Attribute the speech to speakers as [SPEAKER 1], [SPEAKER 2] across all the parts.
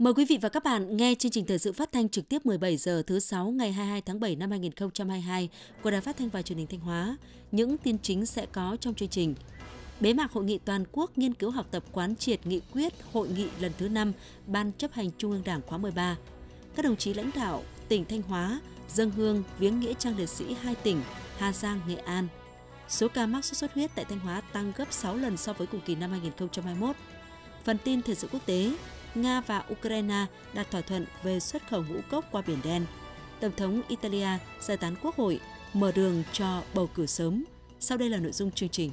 [SPEAKER 1] Mời quý vị và các bạn nghe chương trình thời sự phát thanh trực tiếp 17 giờ thứ 6 ngày 22 tháng 7 năm 2022 của Đài Phát thanh và Truyền hình Thanh Hóa. Những tin chính sẽ có trong chương trình. Bế mạc hội nghị toàn quốc nghiên cứu học tập quán triệt nghị quyết hội nghị lần thứ 5 Ban chấp hành Trung ương Đảng khóa 13. Các đồng chí lãnh đạo tỉnh Thanh Hóa dâng hương viếng nghĩa trang liệt sĩ hai tỉnh Hà Giang, Nghệ An. Số ca mắc sốt xuất huyết tại Thanh Hóa tăng gấp 6 lần so với cùng kỳ năm 2021. Phần tin thời sự quốc tế, Nga và Ukraine đạt thỏa thuận về xuất khẩu ngũ cốc qua Biển Đen. Tổng thống Italia giải tán quốc hội, mở đường cho bầu cử sớm. Sau đây là nội dung chương trình.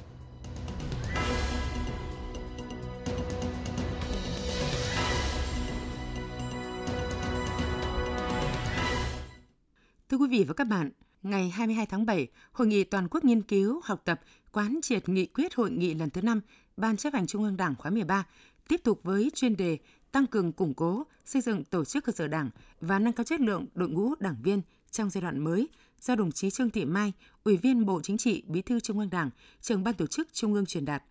[SPEAKER 2] Thưa quý vị và các bạn, ngày 22 tháng 7, Hội nghị toàn quốc nghiên cứu, học tập, quán triệt nghị quyết hội nghị lần thứ 5 Ban chấp hành Trung ương Đảng khóa 13 tiếp tục với chuyên đề tăng cường củng cố, xây dựng tổ chức cơ sở đảng và nâng cao chất lượng đội ngũ đảng viên trong giai đoạn mới do đồng chí Trương Thị Mai, Ủy viên Bộ Chính trị, Bí thư Trung ương Đảng, trưởng ban tổ chức Trung ương truyền đạt.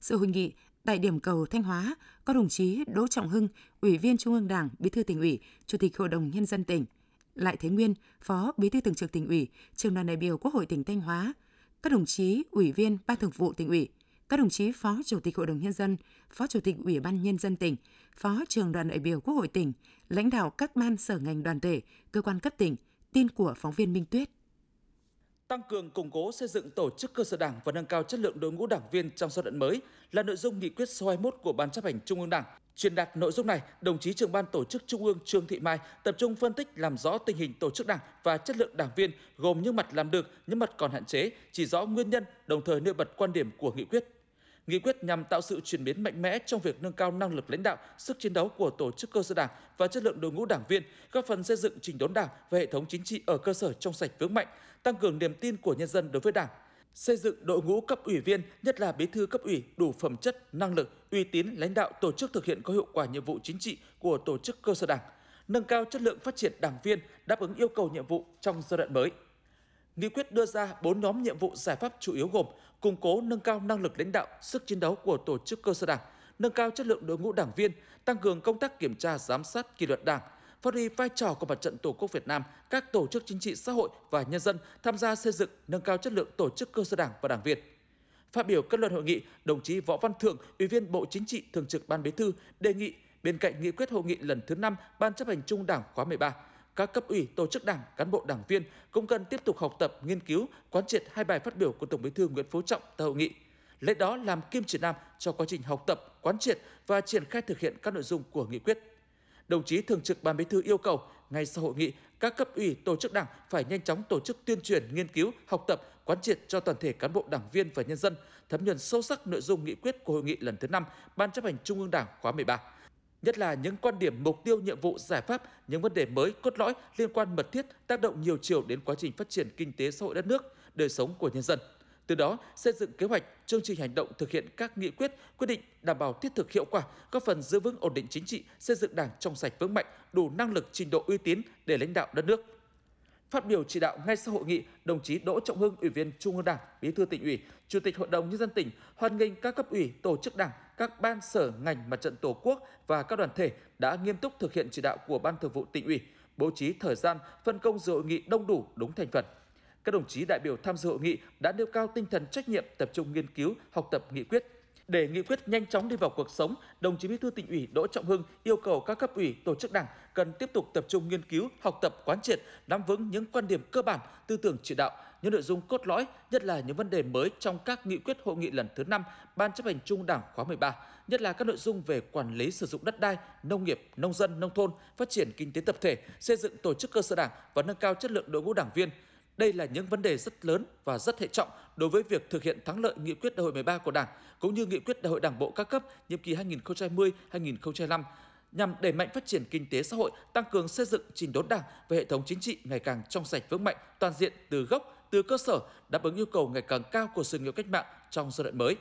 [SPEAKER 2] Sự hội nghị tại điểm cầu Thanh Hóa có đồng chí Đỗ Trọng Hưng, Ủy viên Trung ương Đảng, Bí thư tỉnh ủy, Chủ tịch Hội đồng nhân dân tỉnh, Lại Thế Nguyên, Phó Bí thư Thường trực tỉnh ủy, Trường đoàn đại biểu Quốc hội tỉnh Thanh Hóa, các đồng chí Ủy viên Ban Thường vụ tỉnh ủy, các đồng chí Phó Chủ tịch Hội đồng Nhân dân, Phó Chủ tịch Ủy ban Nhân dân tỉnh, Phó trưởng đoàn đại biểu Quốc hội tỉnh, lãnh đạo các ban sở ngành đoàn thể, cơ quan cấp tỉnh, tin của phóng viên Minh Tuyết.
[SPEAKER 3] Tăng cường củng cố xây dựng tổ chức cơ sở đảng và nâng cao chất lượng đội ngũ đảng viên trong giai đoạn mới là nội dung nghị quyết số 21 của Ban chấp hành Trung ương Đảng. Truyền đạt nội dung này, đồng chí trưởng ban tổ chức Trung ương Trương Thị Mai tập trung phân tích làm rõ tình hình tổ chức đảng và chất lượng đảng viên gồm những mặt làm được, những mặt còn hạn chế, chỉ rõ nguyên nhân, đồng thời nêu bật quan điểm của nghị quyết. Nghị quyết nhằm tạo sự chuyển biến mạnh mẽ trong việc nâng cao năng lực lãnh đạo, sức chiến đấu của tổ chức cơ sở đảng và chất lượng đội ngũ đảng viên, góp phần xây dựng trình đốn đảng và hệ thống chính trị ở cơ sở trong sạch vững mạnh, tăng cường niềm tin của nhân dân đối với đảng, xây dựng đội ngũ cấp ủy viên, nhất là bí thư cấp ủy đủ phẩm chất, năng lực, uy tín lãnh đạo tổ chức thực hiện có hiệu quả nhiệm vụ chính trị của tổ chức cơ sở đảng, nâng cao chất lượng phát triển đảng viên đáp ứng yêu cầu nhiệm vụ trong giai đoạn mới. Nghị quyết đưa ra 4 nhóm nhiệm vụ giải pháp chủ yếu gồm củng cố nâng cao năng lực lãnh đạo, sức chiến đấu của tổ chức cơ sở đảng, nâng cao chất lượng đội ngũ đảng viên, tăng cường công tác kiểm tra giám sát kỷ luật đảng, phát huy vai trò của mặt trận Tổ quốc Việt Nam, các tổ chức chính trị xã hội và nhân dân tham gia xây dựng, nâng cao chất lượng tổ chức cơ sở đảng và đảng viên. Phát biểu kết luận hội nghị, đồng chí Võ Văn Thưởng, Ủy viên Bộ Chính trị, Thường trực Ban Bí thư đề nghị bên cạnh nghị quyết hội nghị lần thứ 5 Ban chấp hành Trung Đảng khóa 13, các cấp ủy, tổ chức đảng, cán bộ đảng viên cũng cần tiếp tục học tập, nghiên cứu, quán triệt hai bài phát biểu của Tổng Bí thư Nguyễn Phú Trọng tại hội nghị. Lấy đó làm kim chỉ nam cho quá trình học tập, quán triệt và triển khai thực hiện các nội dung của nghị quyết. Đồng chí Thường trực Ban Bí thư yêu cầu ngay sau hội nghị, các cấp ủy, tổ chức đảng phải nhanh chóng tổ chức tuyên truyền, nghiên cứu, học tập, quán triệt cho toàn thể cán bộ đảng viên và nhân dân thấm nhuần sâu sắc nội dung nghị quyết của hội nghị lần thứ 5 Ban chấp hành Trung ương Đảng khóa 13 nhất là những quan điểm, mục tiêu, nhiệm vụ, giải pháp, những vấn đề mới, cốt lõi liên quan mật thiết tác động nhiều chiều đến quá trình phát triển kinh tế xã hội đất nước, đời sống của nhân dân. Từ đó, xây dựng kế hoạch, chương trình hành động thực hiện các nghị quyết, quyết định đảm bảo thiết thực hiệu quả, góp phần giữ vững ổn định chính trị, xây dựng Đảng trong sạch vững mạnh, đủ năng lực, trình độ uy tín để lãnh đạo đất nước. Phát biểu chỉ đạo ngay sau hội nghị, đồng chí Đỗ Trọng Hưng, Ủy viên Trung ương Đảng, Bí thư tỉnh ủy, Chủ tịch Hội đồng nhân dân tỉnh hoan nghênh các cấp ủy, tổ chức đảng, các ban sở ngành mặt trận Tổ quốc và các đoàn thể đã nghiêm túc thực hiện chỉ đạo của Ban Thường vụ tỉnh ủy, bố trí thời gian phân công dự hội nghị đông đủ đúng thành phần. Các đồng chí đại biểu tham dự hội nghị đã nêu cao tinh thần trách nhiệm tập trung nghiên cứu, học tập nghị quyết, để nghị quyết nhanh chóng đi vào cuộc sống, đồng chí Bí thư tỉnh ủy Đỗ Trọng Hưng yêu cầu các cấp ủy, tổ chức đảng cần tiếp tục tập trung nghiên cứu, học tập, quán triệt, nắm vững những quan điểm cơ bản, tư tưởng chỉ đạo, những nội dung cốt lõi, nhất là những vấn đề mới trong các nghị quyết hội nghị lần thứ 5 Ban chấp hành Trung Đảng khóa 13, nhất là các nội dung về quản lý sử dụng đất đai, nông nghiệp, nông dân, nông thôn, phát triển kinh tế tập thể, xây dựng tổ chức cơ sở đảng và nâng cao chất lượng đội ngũ đảng viên, đây là những vấn đề rất lớn và rất hệ trọng đối với việc thực hiện thắng lợi nghị quyết đại hội 13 của Đảng cũng như nghị quyết đại hội Đảng bộ các cấp nhiệm kỳ 2020-2025 nhằm đẩy mạnh phát triển kinh tế xã hội, tăng cường xây dựng trình đốn Đảng và hệ thống chính trị ngày càng trong sạch vững mạnh, toàn diện từ gốc, từ cơ sở, đáp ứng yêu cầu ngày càng cao của sự nghiệp cách mạng trong giai đoạn mới.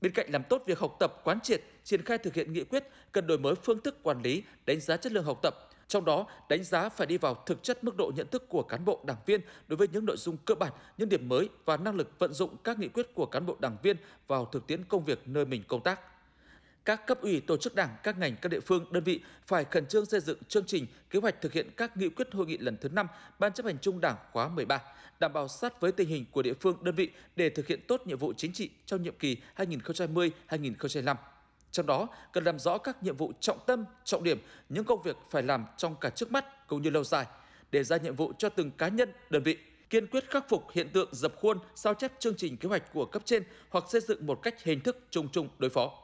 [SPEAKER 3] Bên cạnh làm tốt việc học tập, quán triệt, triển khai thực hiện nghị quyết, cần đổi mới phương thức quản lý, đánh giá chất lượng học tập, trong đó, đánh giá phải đi vào thực chất mức độ nhận thức của cán bộ đảng viên đối với những nội dung cơ bản, những điểm mới và năng lực vận dụng các nghị quyết của cán bộ đảng viên vào thực tiễn công việc nơi mình công tác. Các cấp ủy tổ chức đảng, các ngành, các địa phương, đơn vị phải khẩn trương xây dựng chương trình, kế hoạch thực hiện các nghị quyết hội nghị lần thứ 5 Ban chấp hành Trung Đảng khóa 13, đảm bảo sát với tình hình của địa phương, đơn vị để thực hiện tốt nhiệm vụ chính trị trong nhiệm kỳ 2020-2025. Trong đó, cần làm rõ các nhiệm vụ trọng tâm, trọng điểm, những công việc phải làm trong cả trước mắt cũng như lâu dài, để ra nhiệm vụ cho từng cá nhân, đơn vị, kiên quyết khắc phục hiện tượng dập khuôn, sao chép chương trình kế hoạch của cấp trên hoặc xây dựng một cách hình thức chung chung đối phó.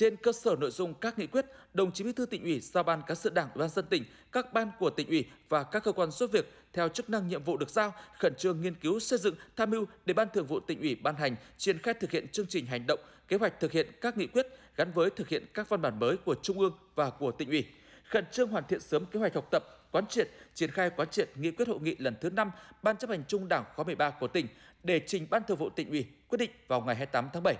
[SPEAKER 3] Trên cơ sở nội dung các nghị quyết, đồng chí Bí thư tỉnh ủy giao ban cán sự Đảng, Ủy ban dân tỉnh, các ban của tỉnh ủy và các cơ quan giúp việc theo chức năng nhiệm vụ được giao khẩn trương nghiên cứu xây dựng tham mưu để ban thường vụ tỉnh ủy ban hành triển khai thực hiện chương trình hành động, kế hoạch thực hiện các nghị quyết gắn với thực hiện các văn bản mới của trung ương và của tỉnh ủy, khẩn trương hoàn thiện sớm kế hoạch học tập, quán triệt, triển khai quán triệt nghị quyết hội nghị lần thứ 5 Ban chấp hành Trung Đảng khóa 13 của tỉnh để trình Ban Thường vụ tỉnh ủy quyết định vào ngày 28 tháng 7.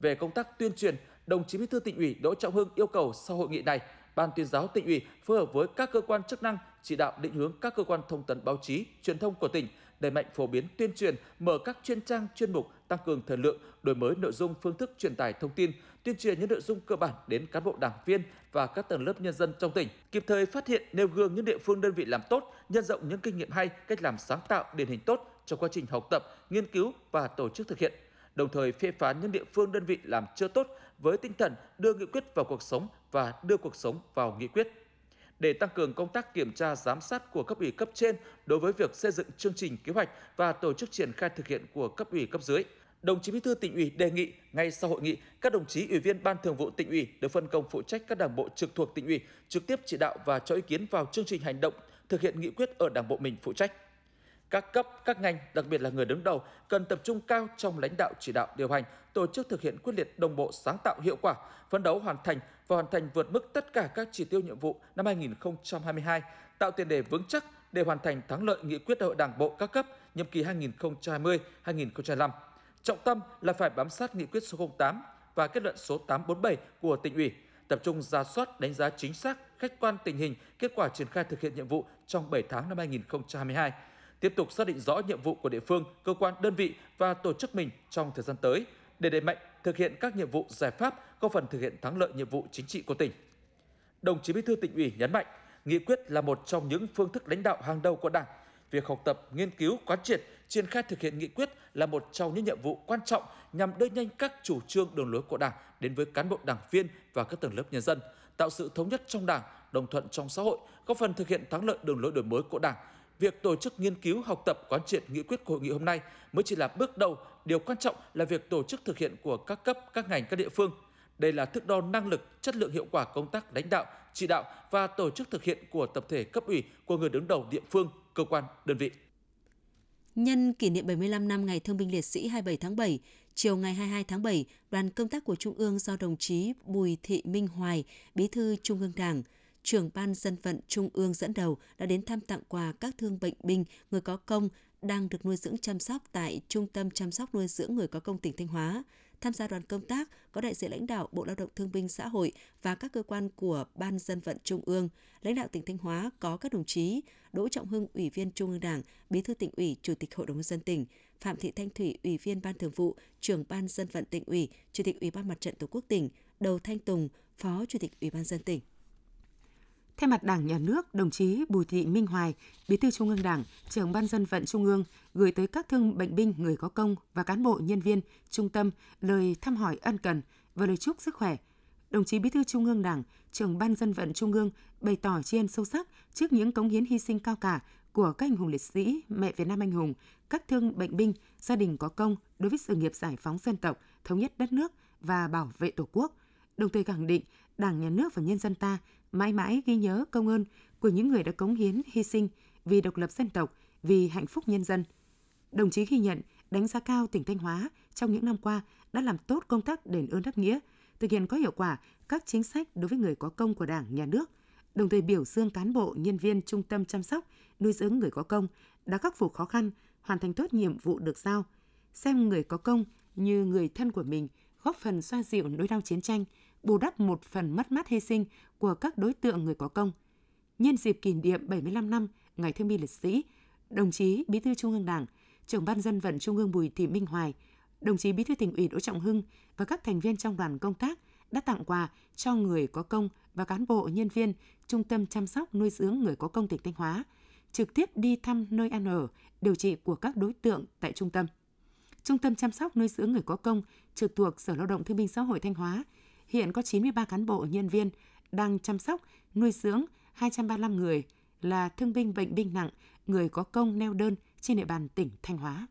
[SPEAKER 3] Về công tác tuyên truyền, đồng chí Bí thư tỉnh ủy Đỗ Trọng Hưng yêu cầu sau hội nghị này, Ban tuyên giáo tỉnh ủy phối hợp với các cơ quan chức năng chỉ đạo định hướng các cơ quan thông tấn báo chí, truyền thông của tỉnh đẩy mạnh phổ biến tuyên truyền, mở các chuyên trang chuyên mục, tăng cường thời lượng, đổi mới nội dung phương thức truyền tải thông tin, tuyên truyền những nội dung cơ bản đến cán bộ đảng viên và các tầng lớp nhân dân trong tỉnh, kịp thời phát hiện nêu gương những địa phương đơn vị làm tốt, nhân rộng những kinh nghiệm hay, cách làm sáng tạo, điển hình tốt trong quá trình học tập, nghiên cứu và tổ chức thực hiện đồng thời phê phán những địa phương đơn vị làm chưa tốt với tinh thần đưa nghị quyết vào cuộc sống và đưa cuộc sống vào nghị quyết. Để tăng cường công tác kiểm tra giám sát của cấp ủy cấp trên đối với việc xây dựng chương trình kế hoạch và tổ chức triển khai thực hiện của cấp ủy cấp dưới, đồng chí Bí thư tỉnh ủy đề nghị ngay sau hội nghị, các đồng chí ủy viên ban thường vụ tỉnh ủy được phân công phụ trách các đảng bộ trực thuộc tỉnh ủy trực tiếp chỉ đạo và cho ý kiến vào chương trình hành động thực hiện nghị quyết ở đảng bộ mình phụ trách các cấp, các ngành, đặc biệt là người đứng đầu cần tập trung cao trong lãnh đạo chỉ đạo điều hành, tổ chức thực hiện quyết liệt đồng bộ sáng tạo hiệu quả, phấn đấu hoàn thành và hoàn thành vượt mức tất cả các chỉ tiêu nhiệm vụ năm 2022, tạo tiền đề vững chắc để hoàn thành thắng lợi nghị quyết đại hội Đảng bộ các cấp nhiệm kỳ 2020-2025. Trọng tâm là phải bám sát nghị quyết số 08 và kết luận số 847 của tỉnh ủy, tập trung ra soát đánh giá chính xác, khách quan tình hình, kết quả triển khai thực hiện nhiệm vụ trong 7 tháng năm 2022 tiếp tục xác định rõ nhiệm vụ của địa phương, cơ quan, đơn vị và tổ chức mình trong thời gian tới để đẩy mạnh thực hiện các nhiệm vụ giải pháp góp phần thực hiện thắng lợi nhiệm vụ chính trị của tỉnh. Đồng chí Bí thư tỉnh ủy nhấn mạnh, nghị quyết là một trong những phương thức lãnh đạo hàng đầu của Đảng. Việc học tập, nghiên cứu, quán triệt, triển khai thực hiện nghị quyết là một trong những nhiệm vụ quan trọng nhằm đưa nhanh các chủ trương đường lối của Đảng đến với cán bộ đảng viên và các tầng lớp nhân dân, tạo sự thống nhất trong Đảng, đồng thuận trong xã hội, góp phần thực hiện thắng lợi đường lối đổi mới của Đảng, việc tổ chức nghiên cứu, học tập, quán triệt nghị quyết của hội nghị hôm nay mới chỉ là bước đầu, điều quan trọng là việc tổ chức thực hiện của các cấp, các ngành, các địa phương. Đây là thước đo năng lực, chất lượng hiệu quả công tác lãnh đạo, chỉ đạo và tổ chức thực hiện của tập thể cấp ủy của người đứng đầu địa phương, cơ quan, đơn vị.
[SPEAKER 1] Nhân kỷ niệm 75 năm Ngày Thương binh Liệt sĩ 27 tháng 7, chiều ngày 22 tháng 7, đoàn công tác của Trung ương do đồng chí Bùi Thị Minh Hoài, Bí thư Trung ương Đảng, trưởng ban dân vận Trung ương dẫn đầu đã đến thăm tặng quà các thương bệnh binh, người có công đang được nuôi dưỡng chăm sóc tại Trung tâm chăm sóc nuôi dưỡng người có công tỉnh Thanh Hóa. Tham gia đoàn công tác có đại diện lãnh đạo Bộ Lao động Thương binh Xã hội và các cơ quan của Ban dân vận Trung ương. Lãnh đạo tỉnh Thanh Hóa có các đồng chí Đỗ Trọng Hưng, Ủy viên Trung ương Đảng, Bí thư tỉnh ủy, Chủ tịch Hội đồng nhân dân tỉnh, Phạm Thị Thanh Thủy, Ủy viên Ban Thường vụ, Trưởng Ban dân vận tỉnh ủy, Chủ tịch Ủy ban Mặt trận Tổ quốc tỉnh, Đầu Thanh Tùng, Phó Chủ tịch Ủy ban dân tỉnh.
[SPEAKER 2] Thay mặt Đảng, Nhà nước, đồng chí Bùi Thị Minh Hoài, Bí thư Trung ương Đảng, trưởng Ban dân vận Trung ương gửi tới các thương bệnh binh, người có công và cán bộ nhân viên trung tâm lời thăm hỏi ân cần và lời chúc sức khỏe. Đồng chí Bí thư Trung ương Đảng, trưởng Ban dân vận Trung ương bày tỏ tri ân sâu sắc trước những cống hiến hy sinh cao cả của các anh hùng liệt sĩ, mẹ Việt Nam anh hùng, các thương bệnh binh, gia đình có công đối với sự nghiệp giải phóng dân tộc, thống nhất đất nước và bảo vệ Tổ quốc. Đồng thời khẳng định Đảng, Nhà nước và nhân dân ta mãi mãi ghi nhớ công ơn của những người đã cống hiến, hy sinh vì độc lập dân tộc, vì hạnh phúc nhân dân. Đồng chí ghi nhận, đánh giá cao tỉnh Thanh Hóa trong những năm qua đã làm tốt công tác đền ơn đáp nghĩa, thực hiện có hiệu quả các chính sách đối với người có công của Đảng, Nhà nước, đồng thời biểu dương cán bộ, nhân viên trung tâm chăm sóc, nuôi dưỡng người có công đã khắc phục khó khăn, hoàn thành tốt nhiệm vụ được giao, xem người có công như người thân của mình, góp phần xoa dịu nỗi đau chiến tranh, bù đắp một phần mất mát hy sinh của các đối tượng người có công. Nhân dịp kỷ niệm 75 năm Ngày Thương binh Liệt sĩ, đồng chí Bí thư Trung ương Đảng, trưởng ban dân vận Trung ương Bùi Thị Minh Hoài, đồng chí Bí thư tỉnh ủy Đỗ Trọng Hưng và các thành viên trong đoàn công tác đã tặng quà cho người có công và cán bộ nhân viên Trung tâm chăm sóc nuôi dưỡng người có công tỉnh Thanh Hóa, trực tiếp đi thăm nơi ăn ở, điều trị của các đối tượng tại trung tâm. Trung tâm chăm sóc nuôi dưỡng người có công trực thuộc Sở Lao động Thương binh Xã hội Thanh Hóa hiện có 93 cán bộ nhân viên đang chăm sóc, nuôi dưỡng 235 người là thương binh bệnh binh nặng, người có công neo đơn trên địa bàn tỉnh Thanh Hóa.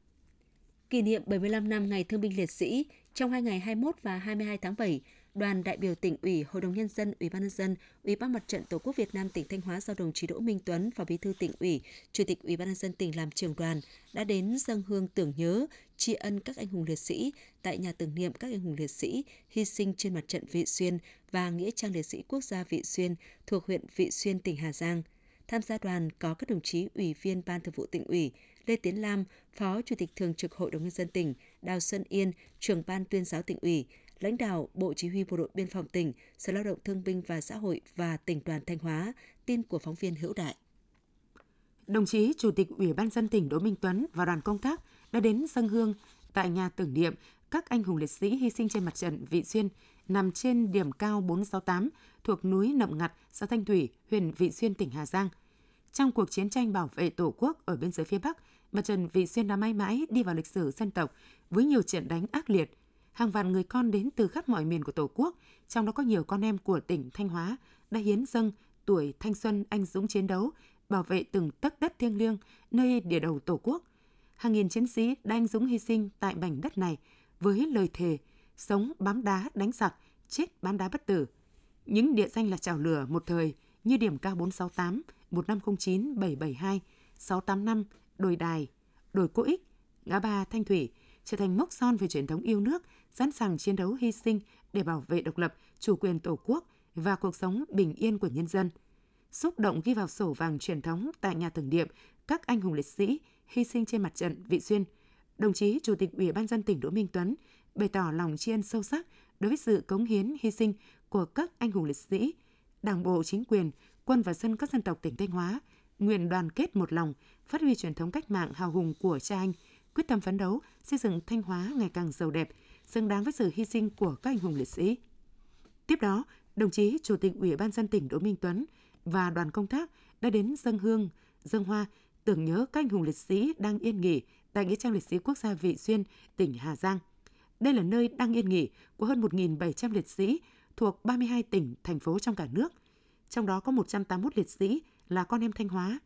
[SPEAKER 1] Kỷ niệm 75 năm Ngày Thương binh Liệt sĩ, trong hai ngày 21 và 22 tháng 7, đoàn đại biểu tỉnh ủy, Hội đồng nhân dân, Ủy ban nhân dân, Ủy ban Mặt trận Tổ quốc Việt Nam tỉnh Thanh Hóa do đồng chí Đỗ Minh Tuấn, Phó Bí thư tỉnh ủy, Chủ tịch Ủy ban nhân dân tỉnh làm trưởng đoàn đã đến dâng hương tưởng nhớ, tri ân các anh hùng liệt sĩ tại nhà tưởng niệm các anh hùng liệt sĩ hy sinh trên mặt trận Vị Xuyên và nghĩa trang liệt sĩ quốc gia Vị Xuyên thuộc huyện Vị Xuyên tỉnh Hà Giang. Tham gia đoàn có các đồng chí Ủy viên Ban Thường vụ tỉnh ủy, Lê Tiến Lam, Phó Chủ tịch Thường trực Hội đồng Nhân dân tỉnh, Đào Xuân Yên, trưởng Ban tuyên giáo tỉnh ủy, lãnh đạo Bộ Chỉ huy Bộ đội Biên phòng tỉnh, Sở Lao động Thương binh và Xã hội và tỉnh đoàn Thanh Hóa, tin của phóng viên Hữu Đại.
[SPEAKER 2] Đồng chí Chủ tịch Ủy ban dân tỉnh Đỗ Minh Tuấn và đoàn công tác đã đến dân hương tại nhà tưởng niệm các anh hùng liệt sĩ hy sinh trên mặt trận Vị Xuyên nằm trên điểm cao 468 thuộc núi Nậm Ngặt, xã Thanh Thủy, huyện Vị Xuyên, tỉnh Hà Giang. Trong cuộc chiến tranh bảo vệ Tổ quốc ở biên giới phía Bắc, mặt trận Vị Xuyên đã mãi mãi đi vào lịch sử dân tộc với nhiều trận đánh ác liệt. Hàng vạn người con đến từ khắp mọi miền của Tổ quốc, trong đó có nhiều con em của tỉnh Thanh Hóa đã hiến dâng tuổi thanh xuân anh dũng chiến đấu, bảo vệ từng tấc đất thiêng liêng nơi địa đầu Tổ quốc. Hàng nghìn chiến sĩ đã anh dũng hy sinh tại mảnh đất này với lời thề sống bám đá đánh giặc, chết bám đá bất tử. Những địa danh là chảo lửa một thời như điểm cao 468, 1509, 772, 685, đồi đài, đồi cô ích, ngã ba Thanh Thủy trở thành mốc son về truyền thống yêu nước, sẵn sàng chiến đấu hy sinh để bảo vệ độc lập, chủ quyền Tổ quốc và cuộc sống bình yên của nhân dân. Xúc động ghi vào sổ vàng truyền thống tại nhà tưởng niệm các anh hùng liệt sĩ hy sinh trên mặt trận Vị Xuyên, đồng chí Chủ tịch Ủy ban dân tỉnh Đỗ Minh Tuấn bày tỏ lòng tri ân sâu sắc đối với sự cống hiến hy sinh của các anh hùng liệt sĩ, Đảng bộ, chính quyền, quân và dân các dân tộc tỉnh Thanh Hóa nguyện đoàn kết một lòng, phát huy truyền thống cách mạng hào hùng của cha anh, quyết tâm phấn đấu xây dựng Thanh Hóa ngày càng giàu đẹp, xứng đáng với sự hy sinh của các anh hùng liệt sĩ. Tiếp đó, đồng chí Chủ tịch Ủy ban dân tỉnh Đỗ Minh Tuấn và đoàn công tác đã đến dân hương, dân hoa tưởng nhớ các anh hùng liệt sĩ đang yên nghỉ tại nghĩa trang liệt sĩ quốc gia Vị Xuyên, tỉnh Hà Giang. Đây là nơi đang yên nghỉ của hơn 1.700 liệt sĩ thuộc 32 tỉnh, thành phố trong cả nước. Trong đó có 181 liệt sĩ là con em Thanh Hóa.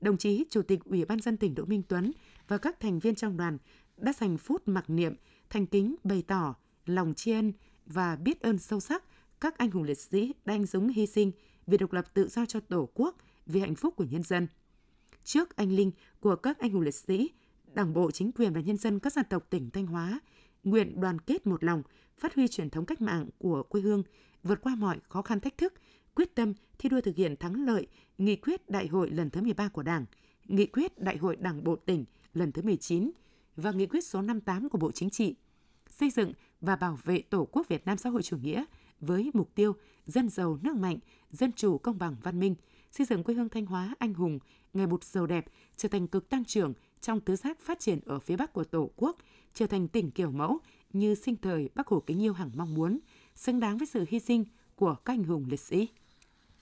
[SPEAKER 2] Đồng chí Chủ tịch Ủy ban dân tỉnh Đỗ Minh Tuấn và các thành viên trong đoàn đã dành phút mặc niệm, thành kính bày tỏ lòng tri ân và biết ơn sâu sắc các anh hùng liệt sĩ đã anh dũng hy sinh vì độc lập tự do cho Tổ quốc, vì hạnh phúc của nhân dân. Trước anh linh của các anh hùng liệt sĩ, Đảng bộ, chính quyền và nhân dân các dân tộc tỉnh Thanh Hóa nguyện đoàn kết một lòng, phát huy truyền thống cách mạng của quê hương, vượt qua mọi khó khăn thách thức, quyết tâm thi đua thực hiện thắng lợi nghị quyết đại hội lần thứ 13 của Đảng, nghị quyết đại hội Đảng bộ tỉnh lần thứ 19 và nghị quyết số 58 của Bộ Chính trị, xây dựng và bảo vệ Tổ quốc Việt Nam xã hội chủ nghĩa với mục tiêu dân giàu nước mạnh, dân chủ công bằng văn minh, xây dựng quê hương Thanh Hóa anh hùng, ngày một giàu đẹp, trở thành cực tăng trưởng trong tứ giác phát triển ở phía Bắc của Tổ quốc, trở thành tỉnh kiểu mẫu như sinh thời Bác Hồ kính yêu hằng mong muốn, xứng đáng với sự hy sinh của các anh hùng liệt sĩ.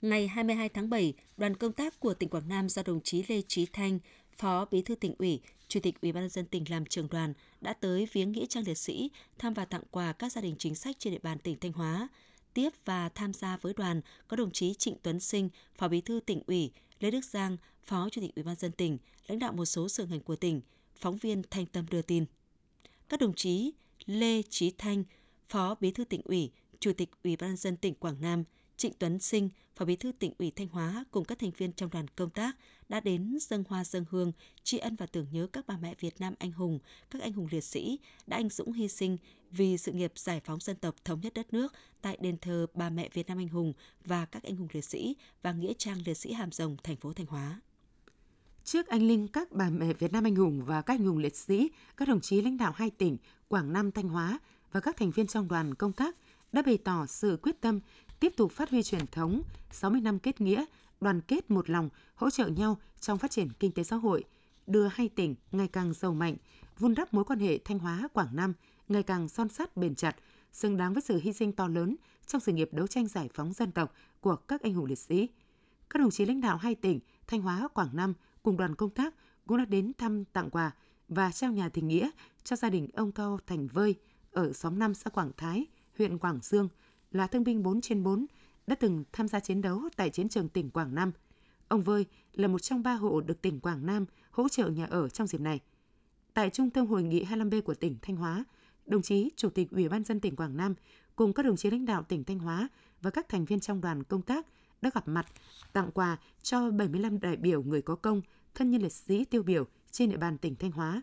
[SPEAKER 1] Ngày 22 tháng 7, đoàn công tác của tỉnh Quảng Nam do đồng chí Lê Trí Thanh, Phó Bí thư tỉnh ủy, Chủ tịch Ủy ban nhân dân tỉnh làm trường đoàn đã tới viếng nghĩa trang liệt sĩ, thăm và tặng quà các gia đình chính sách trên địa bàn tỉnh Thanh Hóa. Tiếp và tham gia với đoàn có đồng chí Trịnh Tuấn Sinh, Phó Bí thư tỉnh ủy, Lê Đức Giang, Phó Chủ tịch Ủy ban dân tỉnh, lãnh đạo một số sở ngành của tỉnh, phóng viên Thanh Tâm đưa tin. Các đồng chí Lê Trí Thanh, Phó Bí thư tỉnh ủy, Chủ tịch Ủy ban dân tỉnh Quảng Nam, Trịnh Tuấn Sinh, Phó Bí thư tỉnh ủy Thanh Hóa cùng các thành viên trong đoàn công tác đã đến dâng hoa dâng hương, tri ân và tưởng nhớ các bà mẹ Việt Nam anh hùng, các anh hùng liệt sĩ đã anh dũng hy sinh vì sự nghiệp giải phóng dân tộc thống nhất đất nước tại đền thờ bà mẹ Việt Nam anh hùng và các anh hùng liệt sĩ và nghĩa trang liệt sĩ Hàm Rồng, thành phố Thanh Hóa.
[SPEAKER 2] Trước anh linh các bà mẹ Việt Nam anh hùng và các anh hùng liệt sĩ, các đồng chí lãnh đạo hai tỉnh Quảng Nam, Thanh Hóa và các thành viên trong đoàn công tác đã bày tỏ sự quyết tâm tiếp tục phát huy truyền thống 60 năm kết nghĩa, đoàn kết một lòng, hỗ trợ nhau trong phát triển kinh tế xã hội, đưa hai tỉnh ngày càng giàu mạnh, vun đắp mối quan hệ Thanh Hóa Quảng Nam ngày càng son sắt bền chặt, xứng đáng với sự hy sinh to lớn trong sự nghiệp đấu tranh giải phóng dân tộc của các anh hùng liệt sĩ. Các đồng chí lãnh đạo hai tỉnh Thanh Hóa, Quảng Nam cùng đoàn công tác cũng đã đến thăm tặng quà và trao nhà tình nghĩa cho gia đình ông Cao Thành Vơi ở xóm 5 xã Quảng Thái, huyện Quảng Dương là thương binh 4 trên 4 đã từng tham gia chiến đấu tại chiến trường tỉnh Quảng Nam. Ông Vơi là một trong ba hộ được tỉnh Quảng Nam hỗ trợ nhà ở trong dịp này. Tại Trung tâm Hội nghị 25B của tỉnh Thanh Hóa, đồng chí Chủ tịch Ủy ban dân tỉnh Quảng Nam cùng các đồng chí lãnh đạo tỉnh Thanh Hóa và các thành viên trong đoàn công tác đã gặp mặt, tặng quà cho 75 đại biểu người có công, thân nhân liệt sĩ tiêu biểu trên địa bàn tỉnh Thanh Hóa.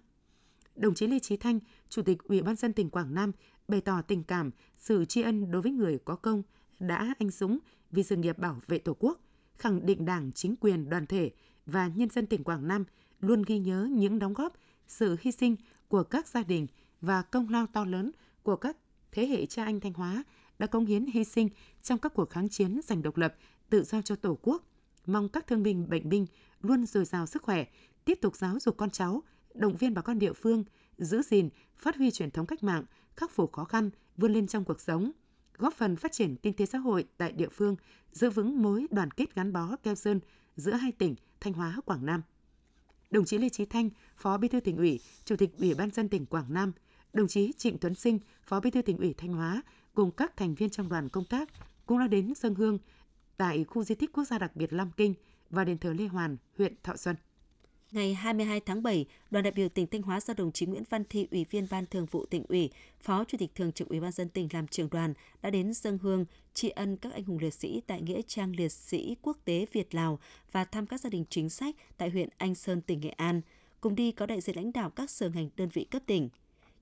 [SPEAKER 2] Đồng chí Lê Chí Thanh, Chủ tịch Ủy ban dân tỉnh Quảng Nam bày tỏ tình cảm, sự tri ân đối với người có công đã anh dũng vì sự nghiệp bảo vệ Tổ quốc, khẳng định Đảng, chính quyền, đoàn thể và nhân dân tỉnh Quảng Nam luôn ghi nhớ những đóng góp, sự hy sinh của các gia đình và công lao to lớn của các thế hệ cha anh Thanh Hóa đã cống hiến hy sinh trong các cuộc kháng chiến giành độc lập, tự do cho Tổ quốc. Mong các thương binh, bệnh binh luôn dồi dào sức khỏe, tiếp tục giáo dục con cháu, động viên bà con địa phương, giữ gìn, phát huy truyền thống cách mạng, khắc phục khó khăn, vươn lên trong cuộc sống, góp phần phát triển kinh tế xã hội tại địa phương, giữ vững mối đoàn kết gắn bó keo sơn giữa hai tỉnh Thanh Hóa, Quảng Nam. Đồng chí Lê Chí Thanh, Phó Bí thư tỉnh ủy, Chủ tịch Ủy ban dân tỉnh Quảng Nam, đồng chí Trịnh Tuấn Sinh, Phó Bí thư tỉnh ủy Thanh Hóa cùng các thành viên trong đoàn công tác cũng đã đến dân hương tại khu di tích quốc gia đặc biệt Lam Kinh và đền thờ Lê Hoàn, huyện Thọ Xuân.
[SPEAKER 1] Ngày 22 tháng 7, đoàn đại biểu tỉnh Thanh Hóa do đồng chí Nguyễn Văn Thi, Ủy viên Ban Thường vụ tỉnh ủy, Phó Chủ tịch Thường trực Ủy ban dân tỉnh làm trưởng đoàn đã đến dân hương tri ân các anh hùng liệt sĩ tại nghĩa trang liệt sĩ quốc tế Việt Lào và thăm các gia đình chính sách tại huyện Anh Sơn, tỉnh Nghệ An. Cùng đi có đại diện lãnh đạo các sở ngành đơn vị cấp tỉnh.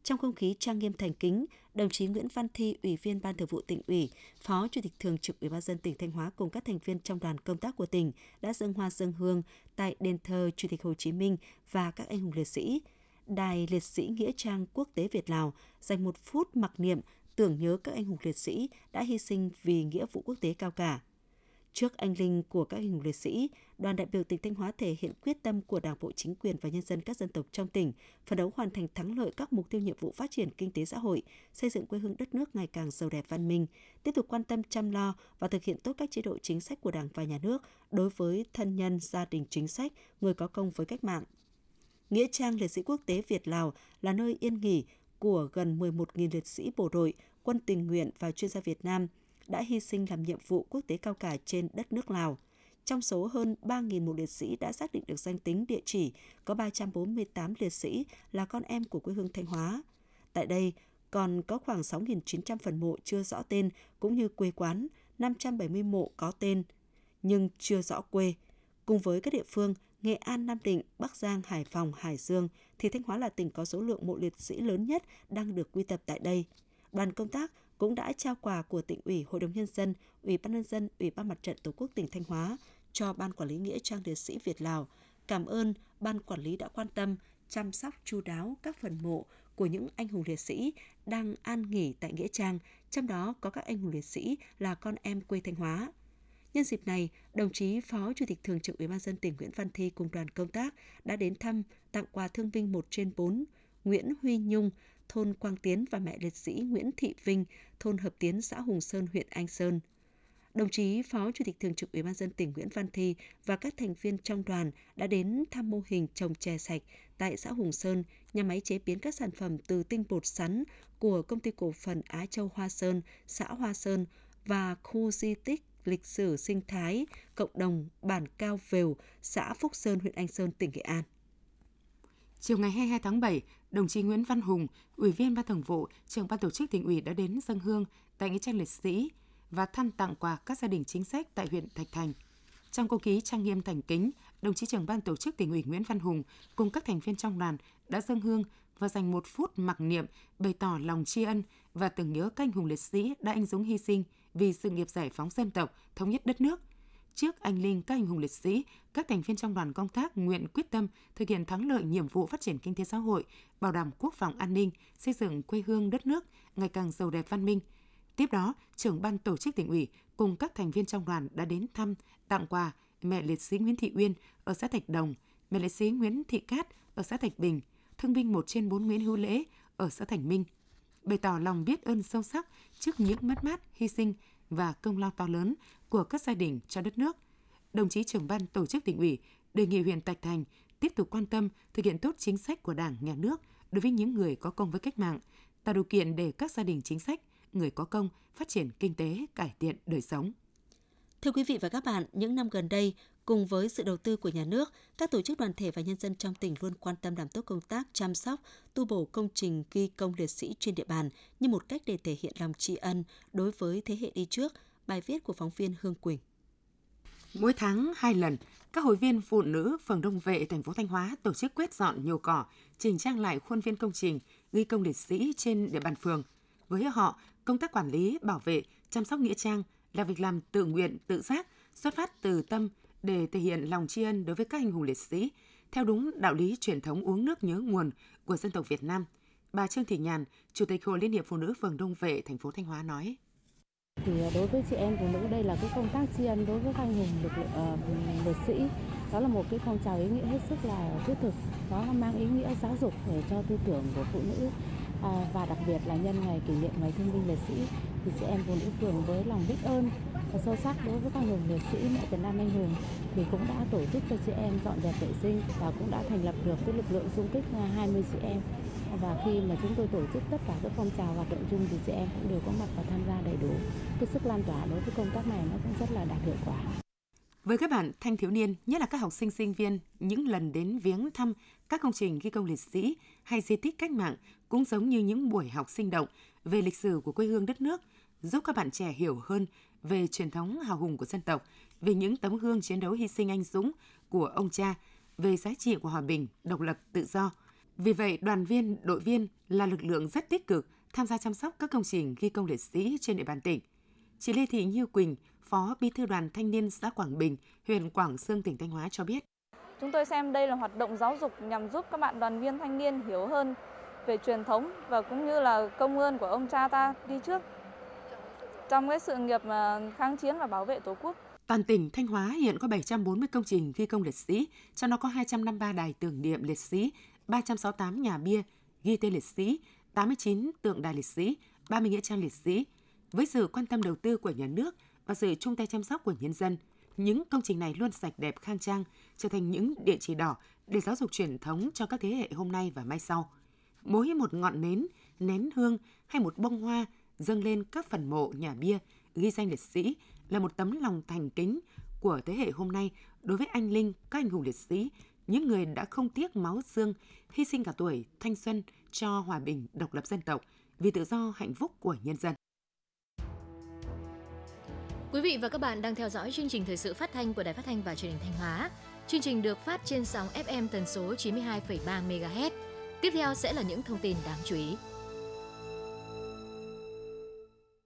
[SPEAKER 1] Trong không khí trang nghiêm thành kính, đồng chí Nguyễn Văn Thi, Ủy viên Ban Thường vụ tỉnh ủy, Phó Chủ tịch Thường trực Ủy ban dân tỉnh Thanh Hóa cùng các thành viên trong đoàn công tác của tỉnh đã dâng hoa dâng hương tại đền thờ Chủ tịch Hồ Chí Minh và các anh hùng liệt sĩ. Đài Liệt sĩ Nghĩa trang Quốc tế Việt Lào dành một phút mặc niệm tưởng nhớ các anh hùng liệt sĩ đã hy sinh vì nghĩa vụ quốc tế cao cả. Trước anh linh của các hình liệt sĩ, đoàn đại biểu tỉnh Thanh Hóa thể hiện quyết tâm của Đảng bộ chính quyền và nhân dân các dân tộc trong tỉnh, phấn đấu hoàn thành thắng lợi các mục tiêu nhiệm vụ phát triển kinh tế xã hội, xây dựng quê hương đất nước ngày càng giàu đẹp văn minh, tiếp tục quan tâm chăm lo và thực hiện tốt các chế độ chính sách của Đảng và Nhà nước đối với thân nhân, gia đình chính sách, người có công với cách mạng. Nghĩa trang liệt sĩ quốc tế Việt Lào là nơi yên nghỉ của gần 11.000 liệt sĩ bộ đội, quân tình nguyện và chuyên gia Việt Nam – đã hy sinh làm nhiệm vụ quốc tế cao cả trên đất nước Lào. Trong số hơn 3.000 mộ liệt sĩ đã xác định được danh tính địa chỉ, có 348 liệt sĩ là con em của quê hương Thanh Hóa. Tại đây, còn có khoảng 6.900 phần mộ chưa rõ tên cũng như quê quán, 570 mộ có tên nhưng chưa rõ quê. Cùng với các địa phương Nghệ An, Nam Định, Bắc Giang, Hải Phòng, Hải Dương thì Thanh Hóa là tỉnh có số lượng mộ liệt sĩ lớn nhất đang được quy tập tại đây. Đoàn công tác cũng đã trao quà của tỉnh ủy, hội đồng nhân dân, ủy ban nhân dân, ủy ban mặt trận tổ quốc tỉnh Thanh Hóa cho ban quản lý nghĩa trang liệt sĩ Việt Lào. Cảm ơn ban quản lý đã quan tâm, chăm sóc chu đáo các phần mộ của những anh hùng liệt sĩ đang an nghỉ tại nghĩa trang, trong đó có các anh hùng liệt sĩ là con em quê Thanh Hóa. Nhân dịp này, đồng chí Phó Chủ tịch Thường trực Ủy ban dân tỉnh Nguyễn Văn Thi cùng đoàn công tác đã đến thăm, tặng quà thương binh 1 trên 4 Nguyễn Huy Nhung, thôn Quang Tiến và mẹ liệt sĩ Nguyễn Thị Vinh, thôn Hợp Tiến, xã Hùng Sơn, huyện Anh Sơn. Đồng chí Phó Chủ tịch Thường trực Ủy ban dân tỉnh Nguyễn Văn Thi và các thành viên trong đoàn đã đến thăm mô hình trồng chè sạch tại xã Hùng Sơn, nhà máy chế biến các sản phẩm từ tinh bột sắn của công ty cổ phần Á Châu Hoa Sơn, xã Hoa Sơn và khu di tích lịch sử sinh thái cộng đồng bản Cao Vèo, xã Phúc Sơn, huyện Anh Sơn, tỉnh Nghệ An.
[SPEAKER 2] Chiều ngày 22 tháng 7, đồng chí Nguyễn Văn Hùng, Ủy viên Ban Thường vụ, trưởng Ban Tổ chức tỉnh ủy đã đến dân hương tại nghĩa trang liệt sĩ và thăm tặng quà các gia đình chính sách tại huyện Thạch Thành. Trong không khí trang nghiêm thành kính, đồng chí trưởng ban tổ chức tỉnh ủy Nguyễn Văn Hùng cùng các thành viên trong đoàn đã dâng hương và dành một phút mặc niệm bày tỏ lòng tri ân và tưởng nhớ các anh hùng liệt sĩ đã anh dũng hy sinh vì sự nghiệp giải phóng dân tộc, thống nhất đất nước, Trước anh linh các anh hùng liệt sĩ, các thành viên trong đoàn công tác nguyện quyết tâm thực hiện thắng lợi nhiệm vụ phát triển kinh tế xã hội, bảo đảm quốc phòng an ninh, xây dựng quê hương đất nước ngày càng giàu đẹp văn minh. Tiếp đó, trưởng ban tổ chức tỉnh ủy cùng các thành viên trong đoàn đã đến thăm, tặng quà mẹ liệt sĩ Nguyễn Thị Uyên ở xã Thạch Đồng, mẹ liệt sĩ Nguyễn Thị Cát ở xã Thạch Bình, thương binh 1 trên 4 Nguyễn Hữu Lễ ở xã Thành Minh. bày tỏ lòng biết ơn sâu sắc trước những mất mát, hy sinh và công lao to lớn của các gia đình cho đất nước. Đồng chí trưởng ban tổ chức tỉnh ủy đề nghị huyện Tạch Thành tiếp tục quan tâm thực hiện tốt chính sách của Đảng, Nhà nước đối với những người có công với cách mạng, tạo điều kiện để các gia đình chính sách, người có công phát triển kinh tế, cải thiện đời sống.
[SPEAKER 1] Thưa quý vị và các bạn, những năm gần đây, cùng với sự đầu tư của nhà nước, các tổ chức đoàn thể và nhân dân trong tỉnh luôn quan tâm làm tốt công tác chăm sóc, tu bổ công trình ghi công liệt sĩ trên địa bàn như một cách để thể hiện lòng tri ân đối với thế hệ đi trước. Bài viết của phóng viên Hương Quỳnh.
[SPEAKER 2] Mỗi tháng hai lần, các hội viên phụ nữ phường Đông Vệ, thành phố Thanh Hóa tổ chức quét dọn nhiều cỏ, chỉnh trang lại khuôn viên công trình ghi công liệt sĩ trên địa bàn phường. Với họ, công tác quản lý, bảo vệ, chăm sóc nghĩa trang là việc làm tự nguyện, tự giác, xuất phát từ tâm để thể hiện lòng tri ân đối với các anh hùng liệt sĩ, theo đúng đạo lý truyền thống uống nước nhớ nguồn của dân tộc Việt Nam. Bà Trương Thị Nhàn, Chủ tịch Hội Liên hiệp Phụ nữ phường Đông Vệ, thành phố Thanh Hóa nói.
[SPEAKER 4] Thì ờ, đối với chị em phụ nữ đây là cái công tác tri ân đối với các anh hùng lực lượng uh, liệt sĩ. Đó là một cái phong trào ý nghĩa hết sức là thiết thực. Nó mang ý nghĩa giáo dục để cho tư tưởng của phụ nữ à, và đặc biệt là nhân ngày kỷ niệm ngày thương binh liệt sĩ thì chị em phụ nữ phường với lòng biết ơn sâu sắc đối với các hùng liệt sĩ mẹ Việt Nam anh hùng thì cũng đã tổ chức cho chị em dọn dẹp vệ sinh và cũng đã thành lập được cái lực lượng xung kích à, 20 chị em. Và khi mà chúng tôi tổ chức tất cả các phong trào hoạt động chung thì chị em cũng đều có mặt và tham gia đầy đủ. Cái sức lan tỏa đối với công tác này nó cũng rất là đạt hiệu quả.
[SPEAKER 2] Với các bạn thanh thiếu niên, nhất là các học sinh sinh viên, những lần đến viếng thăm các công trình ghi công liệt sĩ hay di tích cách mạng cũng giống như những buổi học sinh động về lịch sử của quê hương đất nước, giúp các bạn trẻ hiểu hơn về truyền thống hào hùng của dân tộc, về những tấm gương chiến đấu hy sinh anh dũng của ông cha, về giá trị của hòa bình, độc lập, tự do. Vì vậy, đoàn viên, đội viên là lực lượng rất tích cực tham gia chăm sóc các công trình ghi công liệt sĩ trên địa bàn tỉnh. Chị Lê Thị Như Quỳnh, Phó Bí thư Đoàn Thanh niên xã Quảng Bình, huyện Quảng Sương, tỉnh Thanh Hóa cho biết.
[SPEAKER 5] Chúng tôi xem đây là hoạt động giáo dục nhằm giúp các bạn đoàn viên thanh niên hiểu hơn về truyền thống và cũng như là công ơn của ông cha ta đi trước trong cái sự nghiệp ờ, kháng chiến và bảo vệ Tổ quốc.
[SPEAKER 2] Toàn tỉnh Thanh Hóa hiện có 740 công trình ghi công liệt sĩ, trong đó có 253 đài tưởng niệm liệt sĩ, 368 nhà bia ghi tên liệt sĩ, 89 tượng đài liệt sĩ, 30 nghĩa trang liệt sĩ. Với sự quan tâm đầu tư của nhà nước và sự chung tay chăm sóc của nhân dân, những công trình này luôn sạch đẹp khang trang, trở thành những địa chỉ đỏ để giáo dục truyền thống cho các thế hệ hôm nay và mai sau. Mỗi một ngọn nến, nén hương hay một bông hoa dâng lên các phần mộ nhà bia ghi danh liệt sĩ là một tấm lòng thành kính của thế hệ hôm nay đối với anh linh, các anh hùng liệt sĩ, những người đã không tiếc máu xương, hy sinh cả tuổi thanh xuân cho hòa bình, độc lập dân tộc, vì tự do hạnh phúc của nhân dân.
[SPEAKER 6] Quý vị và các bạn đang theo dõi chương trình thời sự phát thanh của Đài Phát thanh và Truyền hình Thanh Hóa. Chương trình được phát trên sóng FM tần số 92,3 MHz. Tiếp theo sẽ là những thông tin đáng chú ý.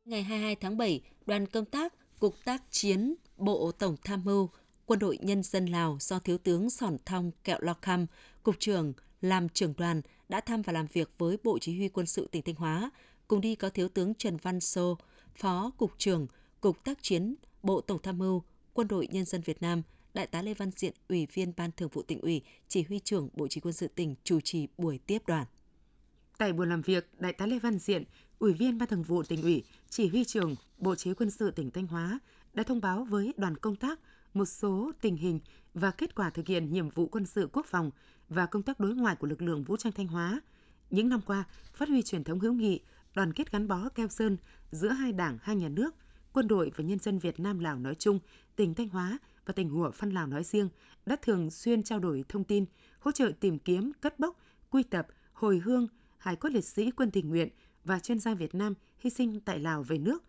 [SPEAKER 1] Ngày 22 tháng 7, đoàn công tác Cục tác chiến Bộ Tổng Tham mưu Quân đội Nhân dân Lào do Thiếu tướng Sòn Thong Kẹo Lo Khăm, Cục trưởng làm trưởng đoàn đã thăm và làm việc với Bộ Chỉ huy Quân sự tỉnh Thanh Hóa. Cùng đi có Thiếu tướng Trần Văn Sô, Phó Cục trưởng Cục tác chiến Bộ Tổng Tham mưu Quân đội Nhân dân Việt Nam, Đại tá Lê Văn Diện, Ủy viên Ban Thường vụ tỉnh ủy, Chỉ huy trưởng Bộ Chỉ quân sự tỉnh chủ trì buổi tiếp đoàn.
[SPEAKER 2] Tại buổi làm việc, Đại tá Lê Văn Diện, Ủy viên Ban Thường vụ tỉnh ủy, Chỉ huy trưởng Bộ Chỉ quân sự tỉnh Thanh Hóa đã thông báo với đoàn công tác một số tình hình và kết quả thực hiện nhiệm vụ quân sự quốc phòng và công tác đối ngoại của lực lượng vũ trang Thanh Hóa. Những năm qua, phát huy truyền thống hữu nghị, đoàn kết gắn bó keo sơn giữa hai đảng, hai nhà nước, quân đội và nhân dân Việt Nam Lào nói chung, tỉnh Thanh Hóa và tỉnh Hủa Phân Lào nói riêng đã thường xuyên trao đổi thông tin, hỗ trợ tìm kiếm, cất bốc, quy tập, hồi hương, hải cốt liệt sĩ quân tình nguyện và chuyên gia Việt Nam hy sinh tại Lào về nước.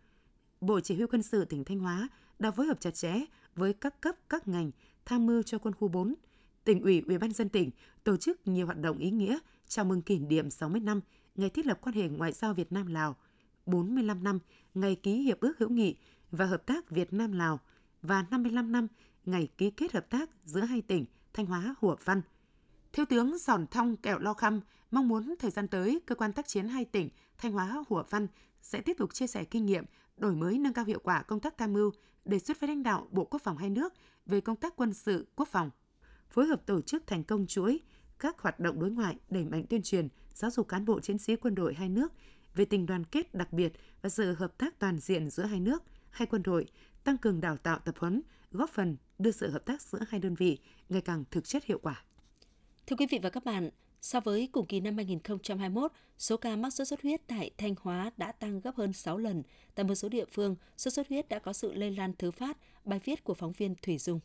[SPEAKER 2] Bộ Chỉ huy quân sự tỉnh Thanh Hóa đã phối hợp chặt chẽ với các cấp, các ngành tham mưu cho quân khu 4. Tỉnh ủy, Ủy ban dân tỉnh tổ chức nhiều hoạt động ý nghĩa chào mừng kỷ niệm 60 năm ngày thiết lập quan hệ ngoại giao Việt Nam Lào, 45 năm ngày ký hiệp ước hữu nghị và hợp tác Việt Nam Lào và 55 năm ngày ký kết hợp tác giữa hai tỉnh Thanh Hóa Hủa Văn. Thiếu tướng Giòn Thong Kẹo Lo Khăm mong muốn thời gian tới cơ quan tác chiến hai tỉnh Thanh Hóa Hủa Văn sẽ tiếp tục chia sẻ kinh nghiệm, đổi mới nâng cao hiệu quả công tác tham mưu, đề xuất với lãnh đạo Bộ Quốc phòng hai nước về công tác quân sự quốc phòng, phối hợp tổ chức thành công chuỗi các hoạt động đối ngoại đẩy mạnh tuyên truyền, giáo dục cán bộ chiến sĩ quân đội hai nước về tình đoàn kết đặc biệt và sự hợp tác toàn diện giữa hai nước, hai quân đội, tăng cường đào tạo tập huấn, góp phần đưa sự hợp tác giữa hai đơn vị ngày càng thực chất hiệu quả.
[SPEAKER 1] Thưa quý vị và các bạn, so với cùng kỳ năm 2021, số ca mắc sốt xuất huyết tại Thanh Hóa đã tăng gấp hơn 6 lần. Tại một số địa phương, sốt xuất huyết đã có sự lây lan thứ phát, bài viết của phóng viên Thủy Dung.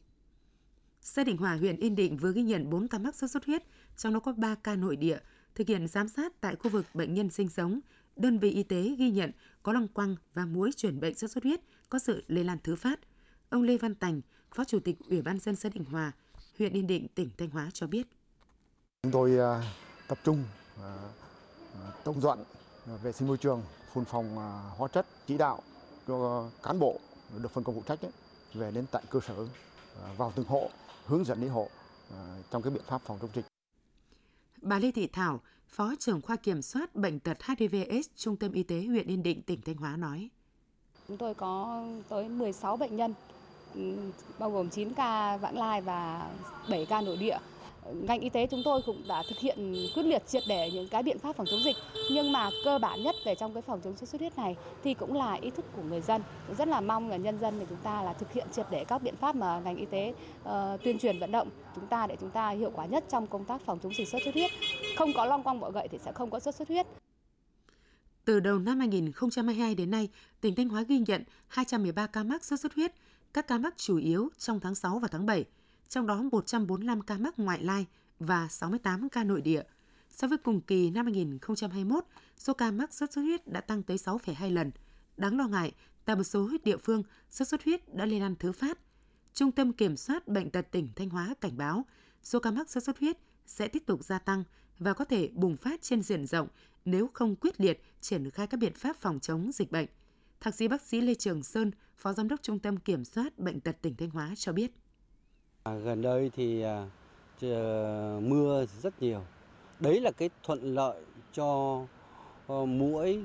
[SPEAKER 2] xã đình Hòa huyện Yên Định vừa ghi nhận 4 ca mắc sốt xuất huyết, trong đó có 3 ca nội địa, thực hiện giám sát tại khu vực bệnh nhân sinh sống. Đơn vị y tế ghi nhận có lăng quăng và muối chuyển bệnh sốt xuất huyết có sự lây lan thứ phát. Ông Lê Văn Tành, Phó Chủ tịch Ủy ban dân xã Định Hòa, huyện Yên Định, tỉnh Thanh Hóa cho biết.
[SPEAKER 7] Chúng tôi à, tập trung à, à, tổng dọn vệ sinh môi trường, phun phòng hóa chất, chỉ đạo cho cán bộ được phân công phụ trách về đến tại cơ sở vào từng hộ, hướng dẫn đi hộ trong cái biện pháp phòng chống dịch.
[SPEAKER 2] Bà Lê Thị Thảo, Phó trưởng khoa kiểm soát bệnh tật HIVS Trung tâm Y tế huyện Yên Định, tỉnh Thanh Hóa nói.
[SPEAKER 8] Chúng tôi có tới 16 bệnh nhân, bao gồm 9 ca vãng lai và 7 ca nội địa ngành y tế chúng tôi cũng đã thực hiện quyết liệt triệt để những cái biện pháp phòng chống dịch. Nhưng mà cơ bản nhất về trong cái phòng chống sốt xuất huyết này thì cũng là ý thức của người dân. Rất là mong là nhân dân thì chúng ta là thực hiện triệt để các biện pháp mà ngành y tế uh, tuyên truyền vận động chúng ta để chúng ta hiệu quả nhất trong công tác phòng chống dịch sốt xuất huyết. Không có long quăng bọ gậy thì sẽ không có sốt xuất huyết.
[SPEAKER 2] Từ đầu năm 2022 đến nay, tỉnh Thanh Hóa ghi nhận 213 ca mắc sốt xuất huyết, các ca mắc chủ yếu trong tháng 6 và tháng 7 trong đó 145 ca mắc ngoại lai và 68 ca nội địa. So với cùng kỳ năm 2021, số ca mắc sốt xuất huyết đã tăng tới 6,2 lần. Đáng lo ngại, tại một số địa phương, sốt xuất huyết đã lây lan thứ phát. Trung tâm Kiểm soát Bệnh tật tỉnh Thanh Hóa cảnh báo số ca mắc sốt xuất huyết sẽ tiếp tục gia tăng và có thể bùng phát trên diện rộng nếu không quyết liệt triển khai các biện pháp phòng chống dịch bệnh. Thạc sĩ bác sĩ Lê Trường Sơn, Phó Giám đốc Trung tâm Kiểm soát Bệnh tật tỉnh Thanh Hóa cho biết.
[SPEAKER 9] À, gần đây thì à, ờ, mưa rất nhiều. Đấy là cái thuận lợi cho ờ, mũi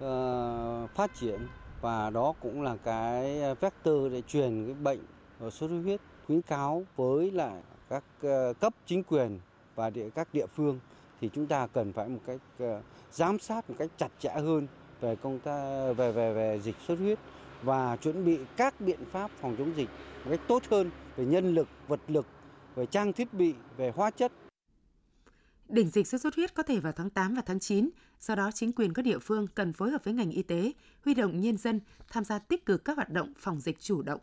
[SPEAKER 9] ờ, phát triển và đó cũng là cái vector để truyền cái bệnh sốt xuất huyết, khuyến cáo với lại các cấp chính quyền và địa, các địa phương thì chúng ta cần phải một cách giám sát một cách chặt chẽ hơn về công ta, về về về dịch xuất huyết và chuẩn bị các biện pháp phòng chống dịch một cách tốt hơn về nhân lực, vật lực, về trang thiết bị, về hóa chất.
[SPEAKER 2] Đỉnh dịch sốt xuất huyết có thể vào tháng 8 và tháng 9, do đó chính quyền các địa phương cần phối hợp với ngành y tế, huy động nhân dân tham gia tích cực các hoạt động phòng dịch chủ động.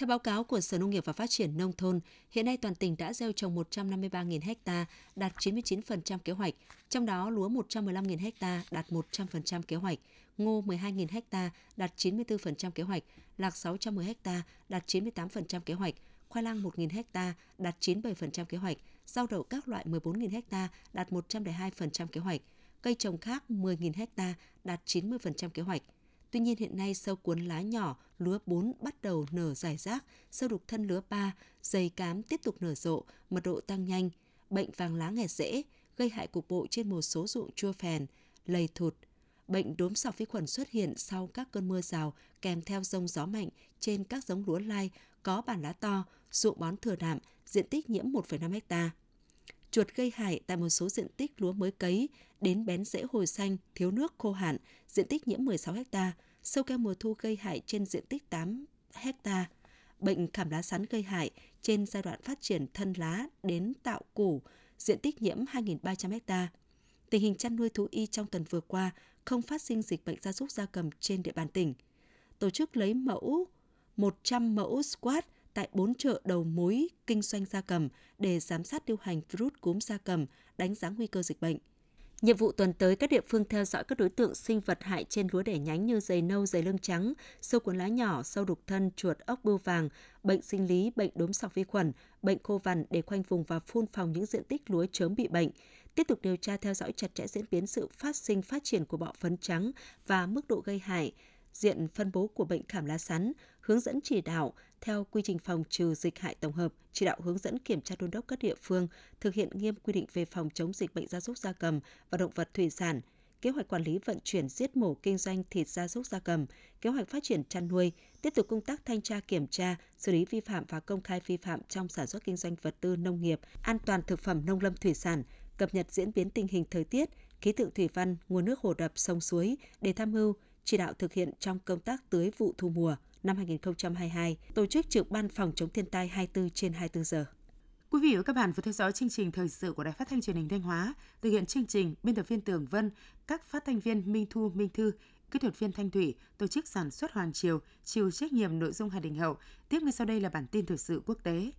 [SPEAKER 1] Theo báo cáo của Sở Nông nghiệp và Phát triển Nông thôn, hiện nay toàn tỉnh đã gieo trồng 153.000 ha, đạt 99% kế hoạch, trong đó lúa 115.000 ha, đạt 100% kế hoạch, ngô 12.000 ha, đạt 94% kế hoạch, lạc 610 ha, đạt 98% kế hoạch, khoai lang 1.000 ha, đạt 97% kế hoạch, rau đậu các loại 14.000 ha, đạt 102% kế hoạch, cây trồng khác 10.000 ha, đạt 90% kế hoạch – Tuy nhiên hiện nay sâu cuốn lá nhỏ, lúa 4 bắt đầu nở rải rác, sâu đục thân lúa 3, dày cám tiếp tục nở rộ, mật độ tăng nhanh, bệnh vàng lá nghẹt rễ, gây hại cục bộ trên một số ruộng chua phèn, lầy thụt. Bệnh đốm sọc vi khuẩn xuất hiện sau các cơn mưa rào kèm theo rông gió mạnh trên các giống lúa lai có bản lá to, ruộng bón thừa đạm, diện tích nhiễm 1,5 hectare. Chuột gây hại tại một số diện tích lúa mới cấy, đến bén rễ hồi xanh, thiếu nước khô hạn, diện tích nhiễm 16 ha, sâu keo mùa thu gây hại trên diện tích 8 ha, bệnh khảm lá sắn gây hại trên giai đoạn phát triển thân lá đến tạo củ, diện tích nhiễm 2.300 ha. Tình hình chăn nuôi thú y trong tuần vừa qua không phát sinh dịch bệnh gia súc gia cầm trên địa bàn tỉnh. Tổ chức lấy mẫu 100 mẫu squat tại 4 chợ đầu mối kinh doanh gia cầm để giám sát tiêu hành virus cúm gia cầm, đánh giá nguy cơ dịch bệnh. Nhiệm vụ tuần tới, các địa phương theo dõi các đối tượng sinh vật hại trên lúa đẻ nhánh như dày nâu, dày lưng trắng, sâu cuốn lá nhỏ, sâu đục thân, chuột ốc bươu vàng, bệnh sinh lý, bệnh đốm sọc vi khuẩn, bệnh khô vằn để khoanh vùng và phun phòng những diện tích lúa chớm bị bệnh. Tiếp tục điều tra theo dõi chặt chẽ diễn biến sự phát sinh phát triển của bọ phấn trắng và mức độ gây hại, diện phân bố của bệnh khảm lá sắn, hướng dẫn chỉ đạo theo quy trình phòng trừ dịch hại tổng hợp, chỉ đạo hướng dẫn kiểm tra đôn đốc các địa phương thực hiện nghiêm quy định về phòng chống dịch bệnh gia súc gia cầm và động vật thủy sản, kế hoạch quản lý vận chuyển giết mổ kinh doanh thịt gia súc gia cầm, kế hoạch phát triển chăn nuôi, tiếp tục công tác thanh tra kiểm tra, xử lý vi phạm và công khai vi phạm trong sản xuất kinh doanh vật tư nông nghiệp, an toàn thực phẩm nông lâm thủy sản, cập nhật diễn biến tình hình thời tiết, khí tượng thủy văn, nguồn nước hồ đập, sông suối để tham mưu, chỉ đạo thực hiện trong công tác tưới vụ thu mùa năm 2022, tổ chức trực ban phòng chống thiên tai 24 trên 24 giờ.
[SPEAKER 2] Quý vị và các bạn vừa theo dõi chương trình thời sự của Đài Phát thanh Truyền hình Thanh Hóa. Thực hiện chương trình, biên tập viên Tường Vân, các phát thanh viên Minh Thu, Minh Thư, kỹ thuật viên Thanh Thủy, tổ chức sản xuất Hoàng Triều, chịu trách nhiệm nội dung Hà Đình Hậu. Tiếp ngay sau đây là bản tin thời sự quốc tế.